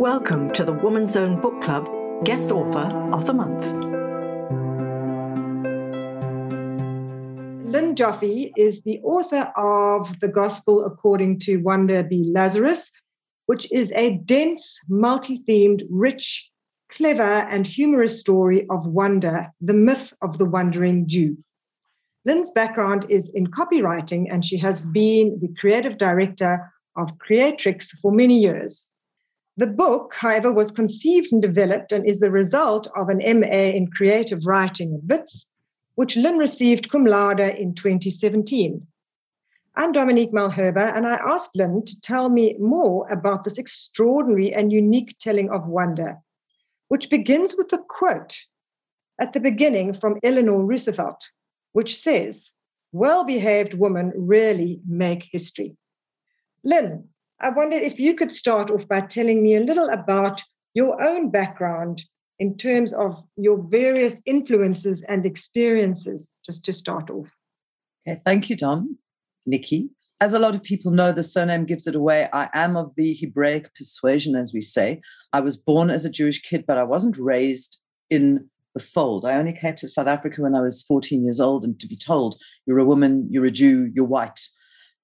Welcome to the Woman's Zone Book Club Guest Author of the Month. Lynn Joffe is the author of The Gospel According to Wanda B. Lazarus, which is a dense, multi themed, rich, clever, and humorous story of Wanda, the myth of the wandering Jew. Lynn's background is in copywriting, and she has been the creative director of Creatrix for many years. The book, however, was conceived and developed and is the result of an MA in creative writing at WITS, which Lynn received cum laude in 2017. I'm Dominique Malherbe, and I asked Lynn to tell me more about this extraordinary and unique telling of Wanda, which begins with a quote at the beginning from Eleanor Roosevelt which says, well behaved women really make history. Lynn, I wonder if you could start off by telling me a little about your own background in terms of your various influences and experiences, just to start off. Okay, thank you, Dom. Nikki. As a lot of people know, the surname gives it away. I am of the Hebraic persuasion, as we say. I was born as a Jewish kid, but I wasn't raised in the fold. I only came to South Africa when I was 14 years old, and to be told, you're a woman, you're a Jew, you're white,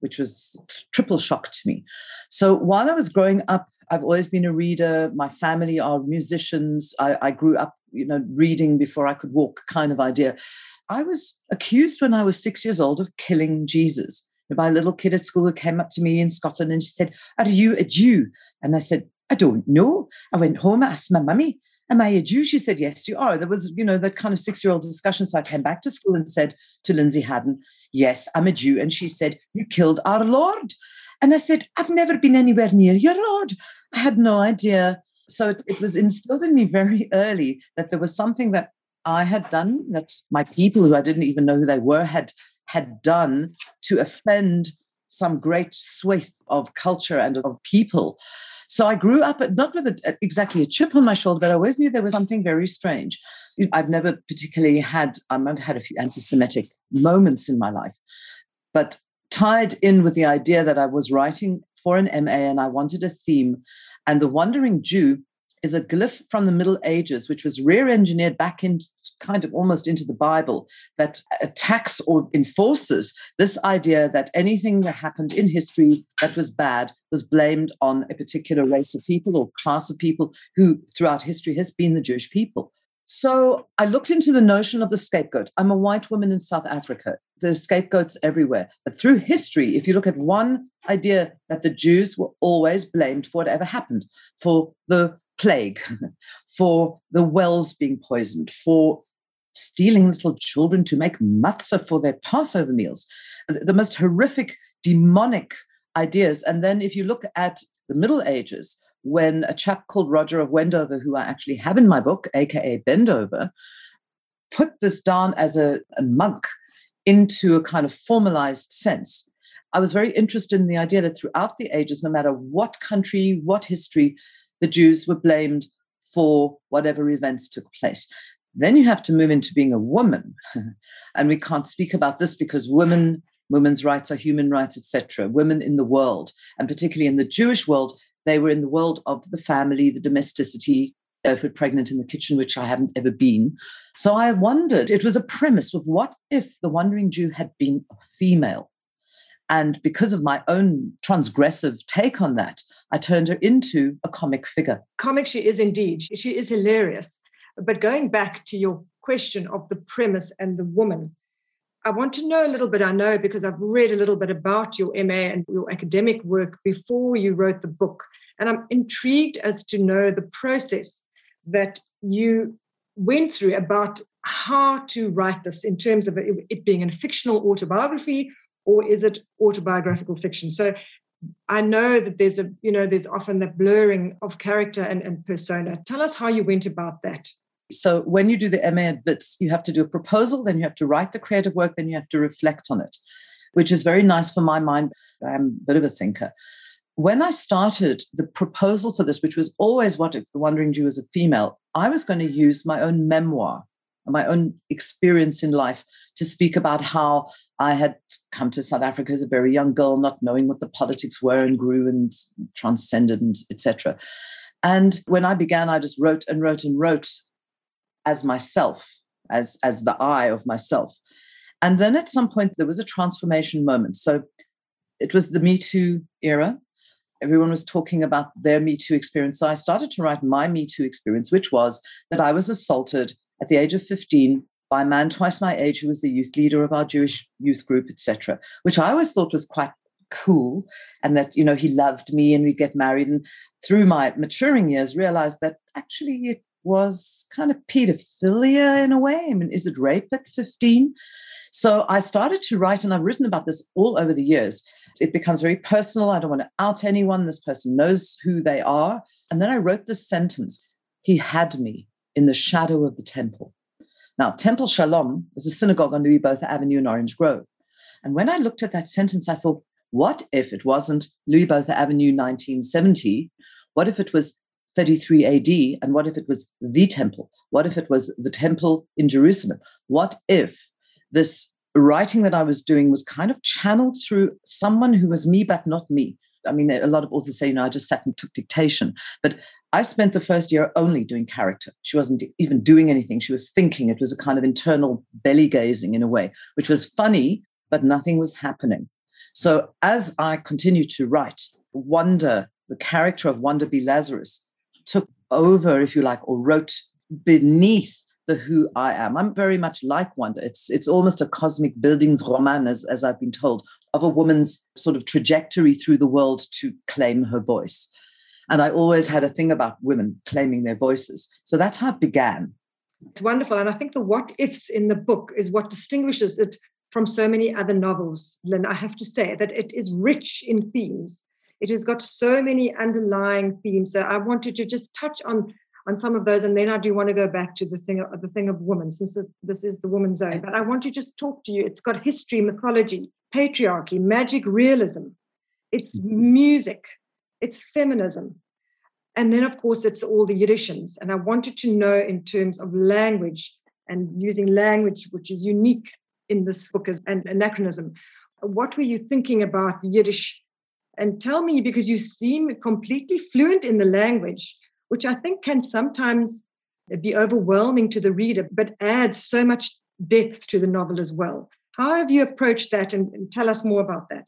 which was triple shock to me. So while I was growing up, I've always been a reader. My family are musicians. I, I grew up, you know, reading before I could walk, kind of idea. I was accused when I was six years old of killing Jesus. by a little kid at school who came up to me in Scotland and she said, Are you a Jew? And I said, I don't know. I went home, I asked my mummy, Am I a Jew? She said, Yes, you are. There was, you know, that kind of six year old discussion. So I came back to school and said to Lindsay Haddon, Yes, I'm a Jew. And she said, You killed our Lord. And I said, I've never been anywhere near your Lord. I had no idea. So it, it was instilled in me very early that there was something that I had done, that my people who I didn't even know who they were had had done to offend some great swath of culture and of people. So I grew up not with a, exactly a chip on my shoulder, but I always knew there was something very strange. I've never particularly had, I've had a few anti Semitic moments in my life, but tied in with the idea that I was writing for an MA and I wanted a theme. And the Wandering Jew is a glyph from the Middle Ages, which was rear engineered back into kind of almost into the Bible that attacks or enforces this idea that anything that happened in history that was bad was blamed on a particular race of people or class of people who throughout history has been the Jewish people. So I looked into the notion of the scapegoat. I'm a white woman in South Africa. There's scapegoats everywhere. But through history, if you look at one idea that the Jews were always blamed for whatever happened, for the plague, for the wells being poisoned, for stealing little children to make matzah for their Passover meals. The most horrific, demonic ideas. And then if you look at the Middle Ages, when a chap called Roger of Wendover, who I actually have in my book, aka Bendover, put this down as a, a monk into a kind of formalized sense. I was very interested in the idea that throughout the ages, no matter what country, what history, the Jews were blamed for whatever events took place. Then you have to move into being a woman. and we can't speak about this because women, women's rights are human rights, etc. Women in the world, and particularly in the Jewish world, they were in the world of the family, the domesticity, if we're pregnant in the kitchen, which I haven't ever been. So I wondered, it was a premise of what if the wandering Jew had been a female? And because of my own transgressive take on that, I turned her into a comic figure. Comic, she is indeed. She is hilarious. But going back to your question of the premise and the woman, I want to know a little bit. I know because I've read a little bit about your MA and your academic work before you wrote the book. And I'm intrigued as to know the process that you went through about how to write this in terms of it being a fictional autobiography or is it autobiographical fiction? So I know that there's a, you know, there's often that blurring of character and, and persona. Tell us how you went about that. So when you do the MA at you have to do a proposal, then you have to write the creative work, then you have to reflect on it, which is very nice for my mind. I'm a bit of a thinker. When I started the proposal for this, which was always what if the Wandering Jew was a female, I was going to use my own memoir my own experience in life to speak about how I had come to South Africa as a very young girl, not knowing what the politics were, and grew and transcended, and etc. And when I began, I just wrote and wrote and wrote as myself, as, as the I of myself. And then at some point, there was a transformation moment. So it was the Me Too era. Everyone was talking about their Me Too experience. So I started to write my Me Too experience, which was that I was assaulted at the age of 15 by a man twice my age who was the youth leader of our Jewish youth group, etc., which I always thought was quite cool and that you know he loved me and we get married and through my maturing years realized that actually it was kind of pedophilia in a way. I mean is it rape at 15 so i started to write and i've written about this all over the years. It becomes very personal. I don't want to out anyone. This person knows who they are. And then i wrote this sentence he had me in the shadow of the temple now, Temple Shalom is a synagogue on Louis Botha Avenue in Orange Grove. And when I looked at that sentence, I thought, what if it wasn't Louis Botha Avenue 1970? What if it was 33 AD? And what if it was the temple? What if it was the temple in Jerusalem? What if this writing that I was doing was kind of channeled through someone who was me, but not me? I mean, a lot of authors say, you know, I just sat and took dictation. But I spent the first year only doing character. She wasn't even doing anything. She was thinking. It was a kind of internal belly gazing in a way, which was funny, but nothing was happening. So as I continued to write, Wanda, the character of Wanda B. Lazarus, took over, if you like, or wrote beneath the who I am. I'm very much like Wanda. It's it's almost a cosmic Bildungsroman, as, as I've been told, of a woman's sort of trajectory through the world to claim her voice. And I always had a thing about women claiming their voices. So that's how it began. It's wonderful. And I think the what ifs in the book is what distinguishes it from so many other novels, Lynn. I have to say that it is rich in themes. It has got so many underlying themes. So I wanted to just touch on on some of those, and then I do want to go back to the thing of the thing of women, since this, this is the woman's zone. But I want to just talk to you. It's got history, mythology, patriarchy, magic realism. It's mm-hmm. music, it's feminism. And then, of course, it's all the Yiddishisms. And I wanted to know in terms of language and using language, which is unique in this book as an anachronism. What were you thinking about Yiddish? And tell me, because you seem completely fluent in the language, which I think can sometimes be overwhelming to the reader, but adds so much depth to the novel as well. How have you approached that? And, and tell us more about that.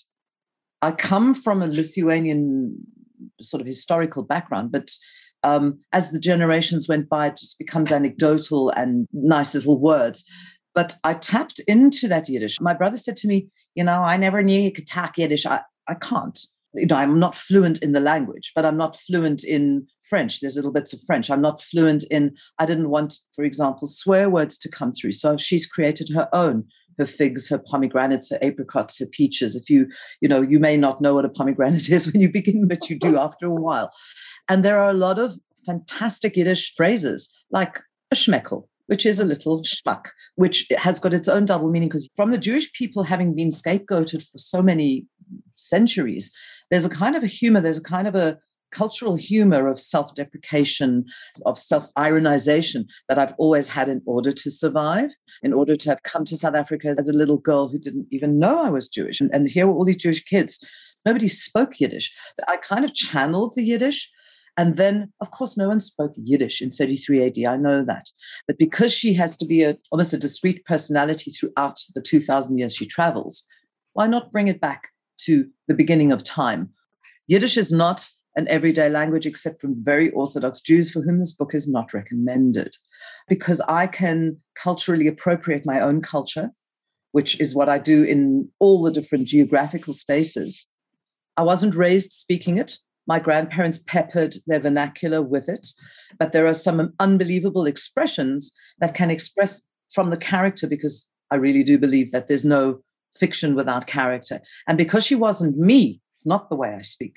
I come from a Lithuanian sort of historical background, but um, as the generations went by, it just becomes anecdotal and nice little words. But I tapped into that Yiddish. My brother said to me, You know, I never knew you could talk Yiddish. I, I can't. You know, I'm not fluent in the language, but I'm not fluent in French. There's little bits of French. I'm not fluent in, I didn't want, for example, swear words to come through. So she's created her own her figs, her pomegranates, her apricots, her peaches. If you, you know, you may not know what a pomegranate is when you begin, but you do after a while. And there are a lot of fantastic Yiddish phrases like a schmeckel, which is a little schmuck, which has got its own double meaning because from the Jewish people having been scapegoated for so many centuries, there's a kind of a humor, there's a kind of a cultural humor of self deprecation, of self ironization that I've always had in order to survive, in order to have come to South Africa as a little girl who didn't even know I was Jewish. And, and here were all these Jewish kids. Nobody spoke Yiddish. I kind of channeled the Yiddish. And then, of course, no one spoke Yiddish in 33 AD. I know that. But because she has to be a, almost a discrete personality throughout the 2,000 years she travels, why not bring it back to the beginning of time? Yiddish is not an everyday language except from very Orthodox Jews for whom this book is not recommended. Because I can culturally appropriate my own culture, which is what I do in all the different geographical spaces. I wasn't raised speaking it. My grandparents peppered their vernacular with it, but there are some unbelievable expressions that can express from the character because I really do believe that there's no fiction without character. And because she wasn't me, not the way I speak,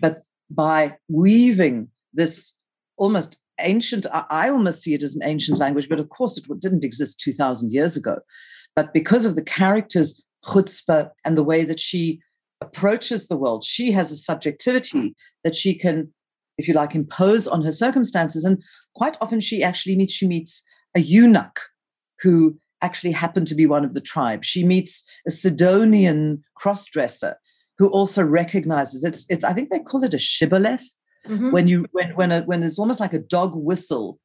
but by weaving this almost ancient, I almost see it as an ancient language, but of course it didn't exist 2,000 years ago. But because of the character's chutzpah and the way that she approaches the world, she has a subjectivity that she can, if you like, impose on her circumstances. And quite often she actually meets, she meets a eunuch who actually happened to be one of the tribe. She meets a Sidonian crossdresser who also recognizes it's it's I think they call it a shibboleth, Mm-hmm. When you when when a, when it's almost like a dog whistle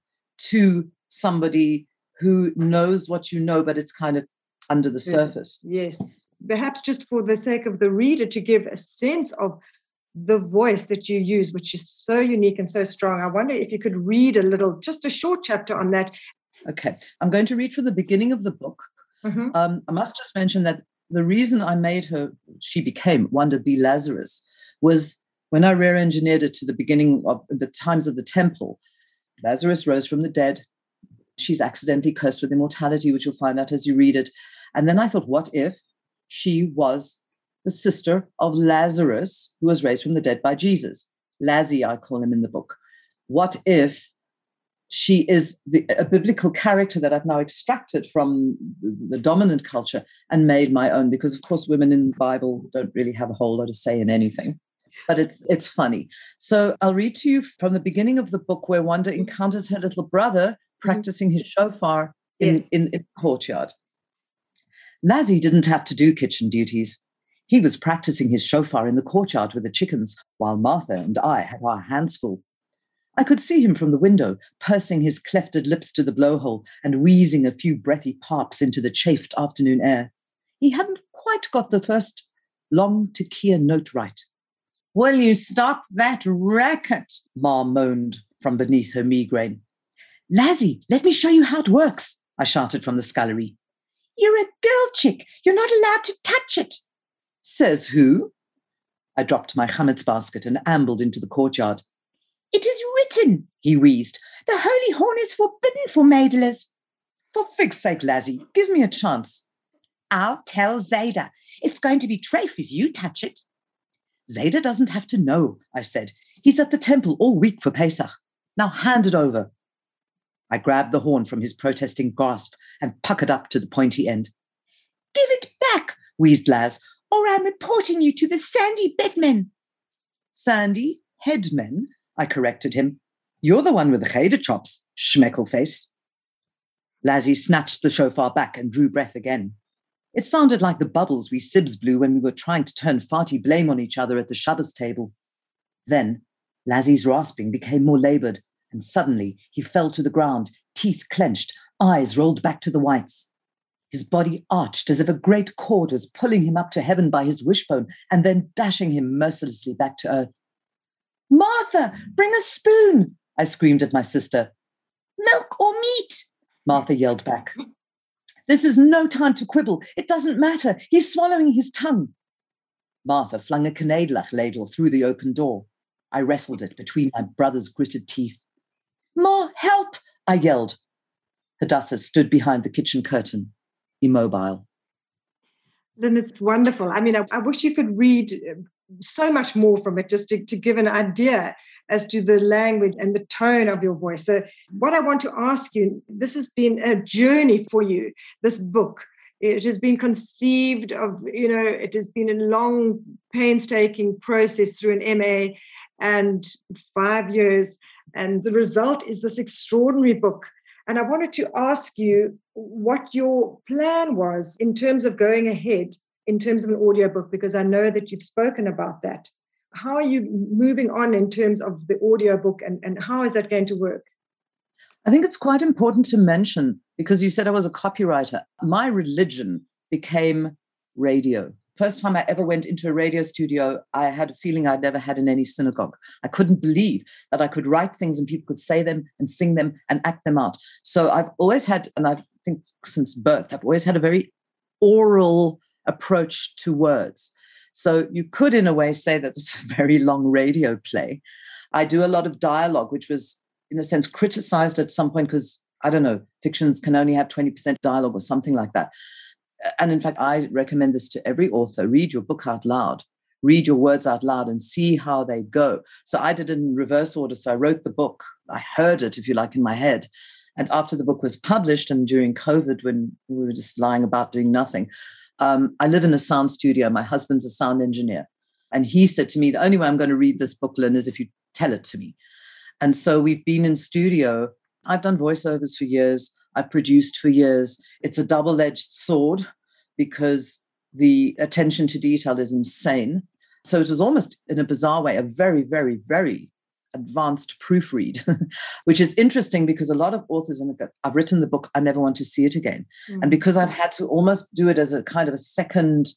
to somebody who knows what you know, but it's kind of under the surface. Yes. Perhaps just for the sake of the reader to give a sense of the voice that you use, which is so unique and so strong. I wonder if you could read a little, just a short chapter on that. Okay. I'm going to read from the beginning of the book. Mm-hmm. Um, I must just mention that the reason I made her, she became Wanda B. Lazarus, was when I rear engineered it to the beginning of the times of the temple. Lazarus rose from the dead. She's accidentally cursed with immortality, which you'll find out as you read it. And then I thought, what if she was the sister of Lazarus, who was raised from the dead by Jesus? Lazzy, I call him in the book. What if she is the, a biblical character that I've now extracted from the, the, dominant culture and made my own. Because of course, women in the Bible don't really have a whole lot to say in anything, but it's it's funny. So I'll read to you from the beginning of the book where Wanda encounters her little brother mm-hmm. practicing his shofar in, yes. in, in the courtyard. Lazzy didn't have to do kitchen duties. He was practicing his shofar in the courtyard with the chickens, while Martha and I had our hands full. I could see him from the window, pursing his clefted lips to the blowhole and wheezing a few breathy parps into the chafed afternoon air. He hadn't quite got the first long tekiah note right. Will you stop that racket? Ma moaned from beneath her migraine. Lazzy, let me show you how it works, I shouted from the scullery. You're a girl chick. You're not allowed to touch it. Says who? I dropped my chametz basket and ambled into the courtyard. It is he wheezed. The holy horn is forbidden for maidlers. For fig's sake, Lazzy, give me a chance. I'll tell Zayda. It's going to be trafe if you touch it. Zayda doesn't have to know, I said. He's at the temple all week for Pesach. Now hand it over. I grabbed the horn from his protesting grasp and puckered up to the pointy end. Give it back, wheezed Laz, or I'm reporting you to the Sandy Bedmen. Sandy Headmen? I corrected him. You're the one with the cheder chops, schmeckle face. Lazzy snatched the shofar back and drew breath again. It sounded like the bubbles we sibs blew when we were trying to turn farty blame on each other at the Shabbos table. Then Lazzy's rasping became more labored, and suddenly he fell to the ground, teeth clenched, eyes rolled back to the whites. His body arched as if a great cord was pulling him up to heaven by his wishbone and then dashing him mercilessly back to earth. Martha, bring a spoon, I screamed at my sister. Milk or meat, Martha yelled back. This is no time to quibble. It doesn't matter. He's swallowing his tongue. Martha flung a knedlach ladle through the open door. I wrestled it between my brother's gritted teeth. More help! I yelled. Hadassah stood behind the kitchen curtain, immobile. Then it's wonderful. I mean, I, I wish you could read uh, so much more from it just to, to give an idea as to the language and the tone of your voice. So, what I want to ask you this has been a journey for you, this book. It has been conceived of, you know, it has been a long, painstaking process through an MA and five years. And the result is this extraordinary book. And I wanted to ask you what your plan was in terms of going ahead in terms of an audiobook because I know that you've spoken about that. How are you moving on in terms of the audiobook and, and how is that going to work? I think it's quite important to mention because you said I was a copywriter. My religion became radio. First time I ever went into a radio studio, I had a feeling I'd never had in any synagogue. I couldn't believe that I could write things and people could say them and sing them and act them out. So I've always had, and I think since birth, I've always had a very oral approach to words. So you could, in a way, say that it's a very long radio play. I do a lot of dialogue, which was, in a sense, criticized at some point because, I don't know, fictions can only have 20% dialogue or something like that. And in fact, I recommend this to every author read your book out loud, read your words out loud, and see how they go. So I did it in reverse order. So I wrote the book, I heard it, if you like, in my head. And after the book was published, and during COVID, when we were just lying about doing nothing, um, I live in a sound studio. My husband's a sound engineer. And he said to me, The only way I'm going to read this book, Lynn, is if you tell it to me. And so we've been in studio. I've done voiceovers for years, I've produced for years. It's a double edged sword because the attention to detail is insane. So it was almost, in a bizarre way, a very, very, very advanced proofread, which is interesting because a lot of authors, and I've written the book, I never want to see it again. Mm. And because I've had to almost do it as a kind of a second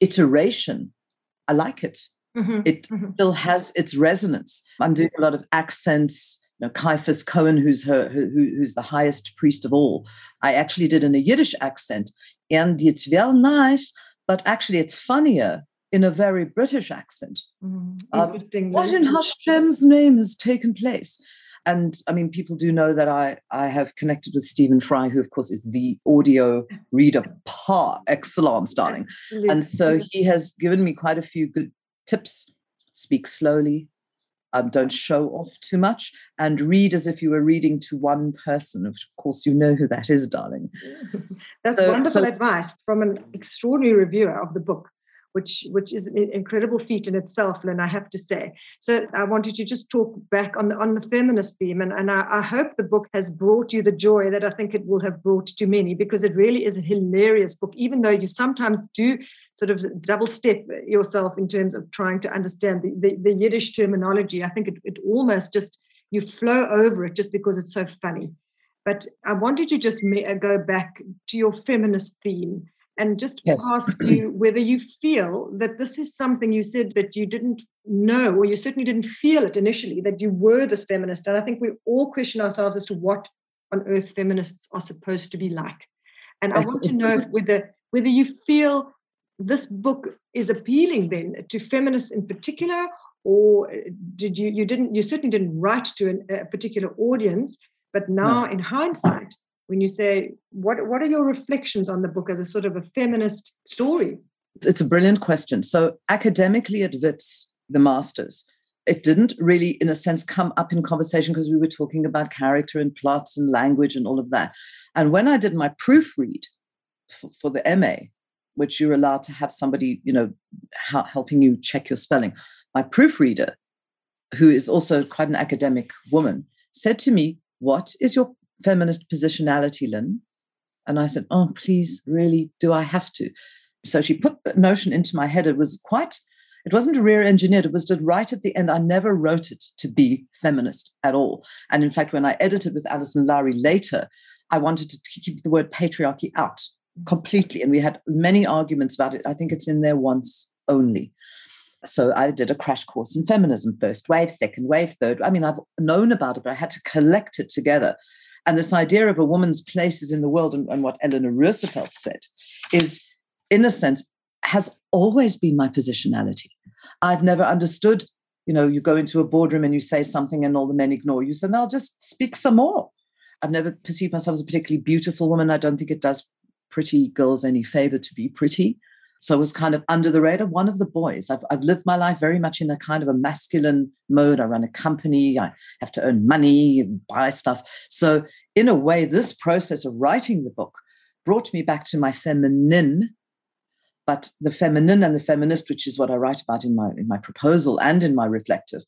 iteration, I like it. Mm-hmm. It mm-hmm. still has its resonance. I'm doing a lot of accents. You know, Caiaphas Cohen, who's her, who, who's the highest priest of all. I actually did in a Yiddish accent, and it's well nice, but actually it's funnier in a very British accent. Mm, interesting. Um, what in Hashem's name has taken place? And I mean, people do know that I, I have connected with Stephen Fry, who, of course, is the audio reader par excellence, darling. Absolutely. And so he has given me quite a few good tips. Speak slowly, um, don't show off too much, and read as if you were reading to one person. Of course, you know who that is, darling. That's so, wonderful so, advice from an extraordinary reviewer of the book which which is an incredible feat in itself, Lynn, I have to say. So I wanted to just talk back on the on the feminist theme, and, and I, I hope the book has brought you the joy that I think it will have brought to many, because it really is a hilarious book, even though you sometimes do sort of double step yourself in terms of trying to understand the, the, the Yiddish terminology. I think it, it almost just you flow over it just because it's so funny. But I wanted to just uh, go back to your feminist theme and just yes. ask you whether you feel that this is something you said that you didn't know, or you certainly didn't feel it initially, that you were this feminist. And I think we all question ourselves as to what on earth feminists are supposed to be like. And That's I want to know whether whether you feel this book is appealing then to feminists in particular, or uh, did you you didn't you certainly didn't write to an, a particular audience, but now no. in hindsight, when you say what what are your reflections on the book as a sort of a feminist story? It's a brilliant question. So academically at wits the masters it didn't really in a sense come up in conversation because we were talking about character and plots and language and all of that. And when i did my proofread for, for the ma which you're allowed to have somebody you know helping you check your spelling my proofreader who is also quite an academic woman said to me what is your feminist positionality, Lynn. And I said, Oh, please, really, do I have to? So she put the notion into my head. It was quite, it wasn't rear engineered. It was just right at the end. I never wrote it to be feminist at all. And in fact, when I edited with Alison Lowry later, I wanted to keep the word patriarchy out completely. And we had many arguments about it. I think it's in there once only. So I did a crash course in feminism, first wave, second wave, third. I mean, I've known about it, but I had to collect it together. And this idea of a woman's places in the world and, and what Eleanor Roosevelt said is, in a sense, has always been my positionality. I've never understood, you know, you go into a boardroom and you say something and all the men ignore you. So now I'll just speak some more. I've never perceived myself as a particularly beautiful woman. I don't think it does pretty girls any favor to be pretty. So I was kind of under the radar, one of the boys. I've, I've lived my life very much in a kind of a masculine mode. I run a company, I have to earn money, buy stuff. So, in a way, this process of writing the book brought me back to my feminine, but the feminine and the feminist, which is what I write about in my, in my proposal and in my reflective,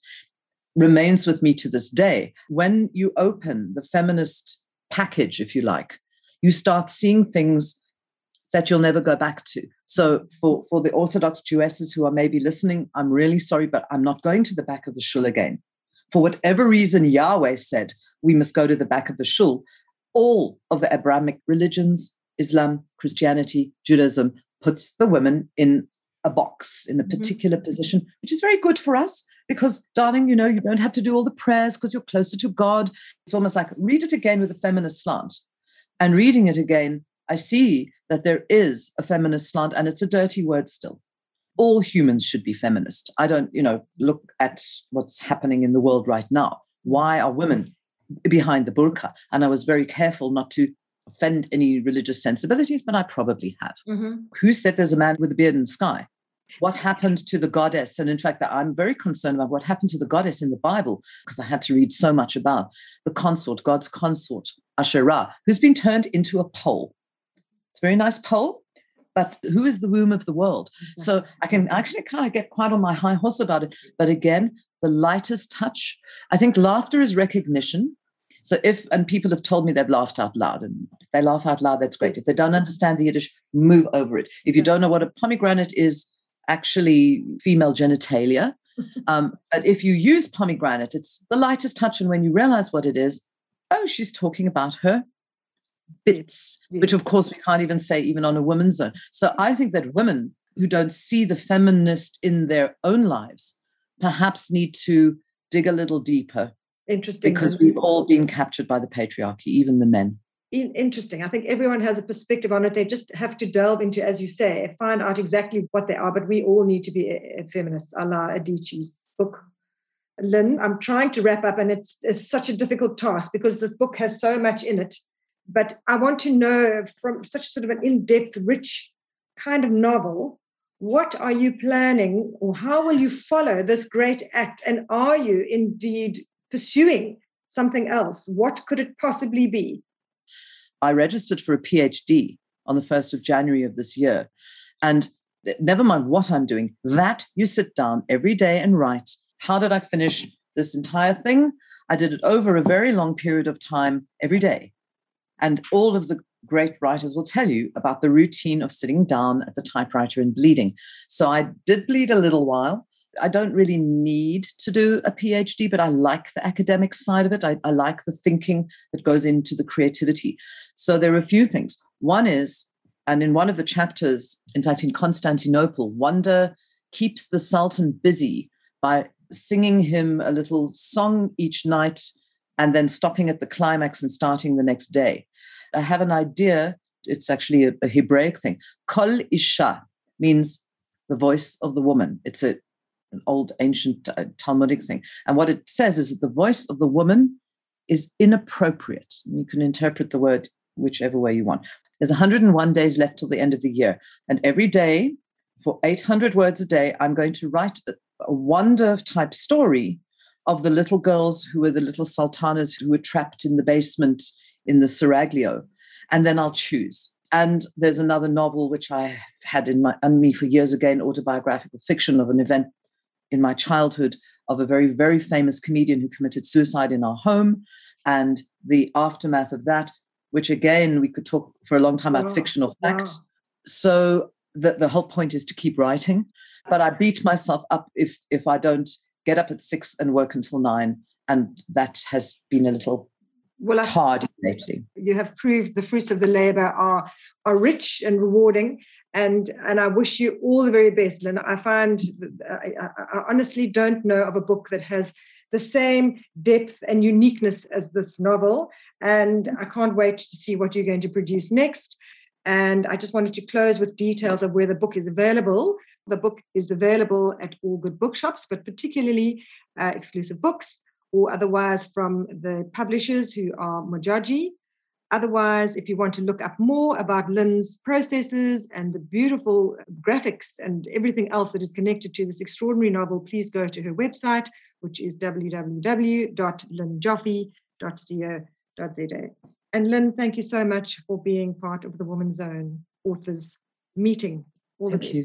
remains with me to this day. When you open the feminist package, if you like, you start seeing things that you'll never go back to. So for, for the Orthodox Jewesses who are maybe listening, I'm really sorry, but I'm not going to the back of the shul again. For whatever reason, Yahweh said we must go to the back of the shul. All of the Abrahamic religions, Islam, Christianity, Judaism, puts the women in a box in a mm-hmm. particular mm-hmm. position, which is very good for us because, darling, you know, you don't have to do all the prayers because you're closer to God. It's almost like read it again with a feminist slant. And reading it again I see that there is a feminist slant, and it's a dirty word still. All humans should be feminist. I don't, you know, look at what's happening in the world right now. Why are women behind the burqa? And I was very careful not to offend any religious sensibilities, but I probably have. Mm-hmm. Who said there's a man with a beard in the sky? What happened to the goddess? And in fact, I'm very concerned about what happened to the goddess in the Bible because I had to read so much about the consort, God's consort, Asherah, who's been turned into a pole. It's a very nice pole, but who is the womb of the world? Mm-hmm. So I can actually kind of get quite on my high horse about it. But again, the lightest touch. I think laughter is recognition. So if and people have told me they've laughed out loud, and if they laugh out loud, that's great. If they don't understand the Yiddish, move over it. If you don't know what a pomegranate is, actually female genitalia, um, but if you use pomegranate, it's the lightest touch. And when you realize what it is, oh, she's talking about her bits, yes. which of course we can't even say even on a woman's zone. So I think that women who don't see the feminist in their own lives perhaps need to dig a little deeper. Interesting. Because we've all been captured by the patriarchy, even the men. Interesting. I think everyone has a perspective on it. They just have to delve into, as you say, find out exactly what they are. But we all need to be a, a feminist, a la Adichie's book. Lynn, I'm trying to wrap up, and it's, it's such a difficult task because this book has so much in it. But I want to know from such sort of an in depth, rich kind of novel, what are you planning or how will you follow this great act? And are you indeed pursuing something else? What could it possibly be? I registered for a PhD on the 1st of January of this year. And never mind what I'm doing, that you sit down every day and write. How did I finish this entire thing? I did it over a very long period of time every day. And all of the great writers will tell you about the routine of sitting down at the typewriter and bleeding. So I did bleed a little while. I don't really need to do a PhD, but I like the academic side of it. I, I like the thinking that goes into the creativity. So there are a few things. One is, and in one of the chapters, in fact, in Constantinople, Wanda keeps the Sultan busy by singing him a little song each night and then stopping at the climax and starting the next day. I have an idea. It's actually a, a Hebraic thing. Kol Isha means the voice of the woman. It's a, an old ancient uh, Talmudic thing. And what it says is that the voice of the woman is inappropriate. You can interpret the word whichever way you want. There's 101 days left till the end of the year. And every day, for 800 words a day, I'm going to write a, a Wanda type story of the little girls who were the little sultanas who were trapped in the basement in the Seraglio. And then I'll choose. And there's another novel which I had in my on me for years again, autobiographical fiction of an event in my childhood of a very, very famous comedian who committed suicide in our home and the aftermath of that, which again, we could talk for a long time about oh, fictional facts. So the, the whole point is to keep writing. But I beat myself up if if I don't get up at six and work until nine. And that has been a little well, hard lately. You have proved the fruits of the labor are are rich and rewarding and and I wish you all the very best, Lynn. I find mm. uh, I, I, honestly don't know of a book that has the same depth and uniqueness as this novel, and I can't wait to see what you're going to produce next. And I just wanted to close with details of where the book is available. The book is available at all good bookshops, but particularly uh, exclusive books or otherwise from the publishers who are Modjaji Otherwise, if you want to look up more about Lynn's processes and the beautiful graphics and everything else that is connected to this extraordinary novel, please go to her website, which is www.lynnjoffe.co.za. And Lynn, thank you so much for being part of the Woman's Zone authors meeting. All thank the best. You.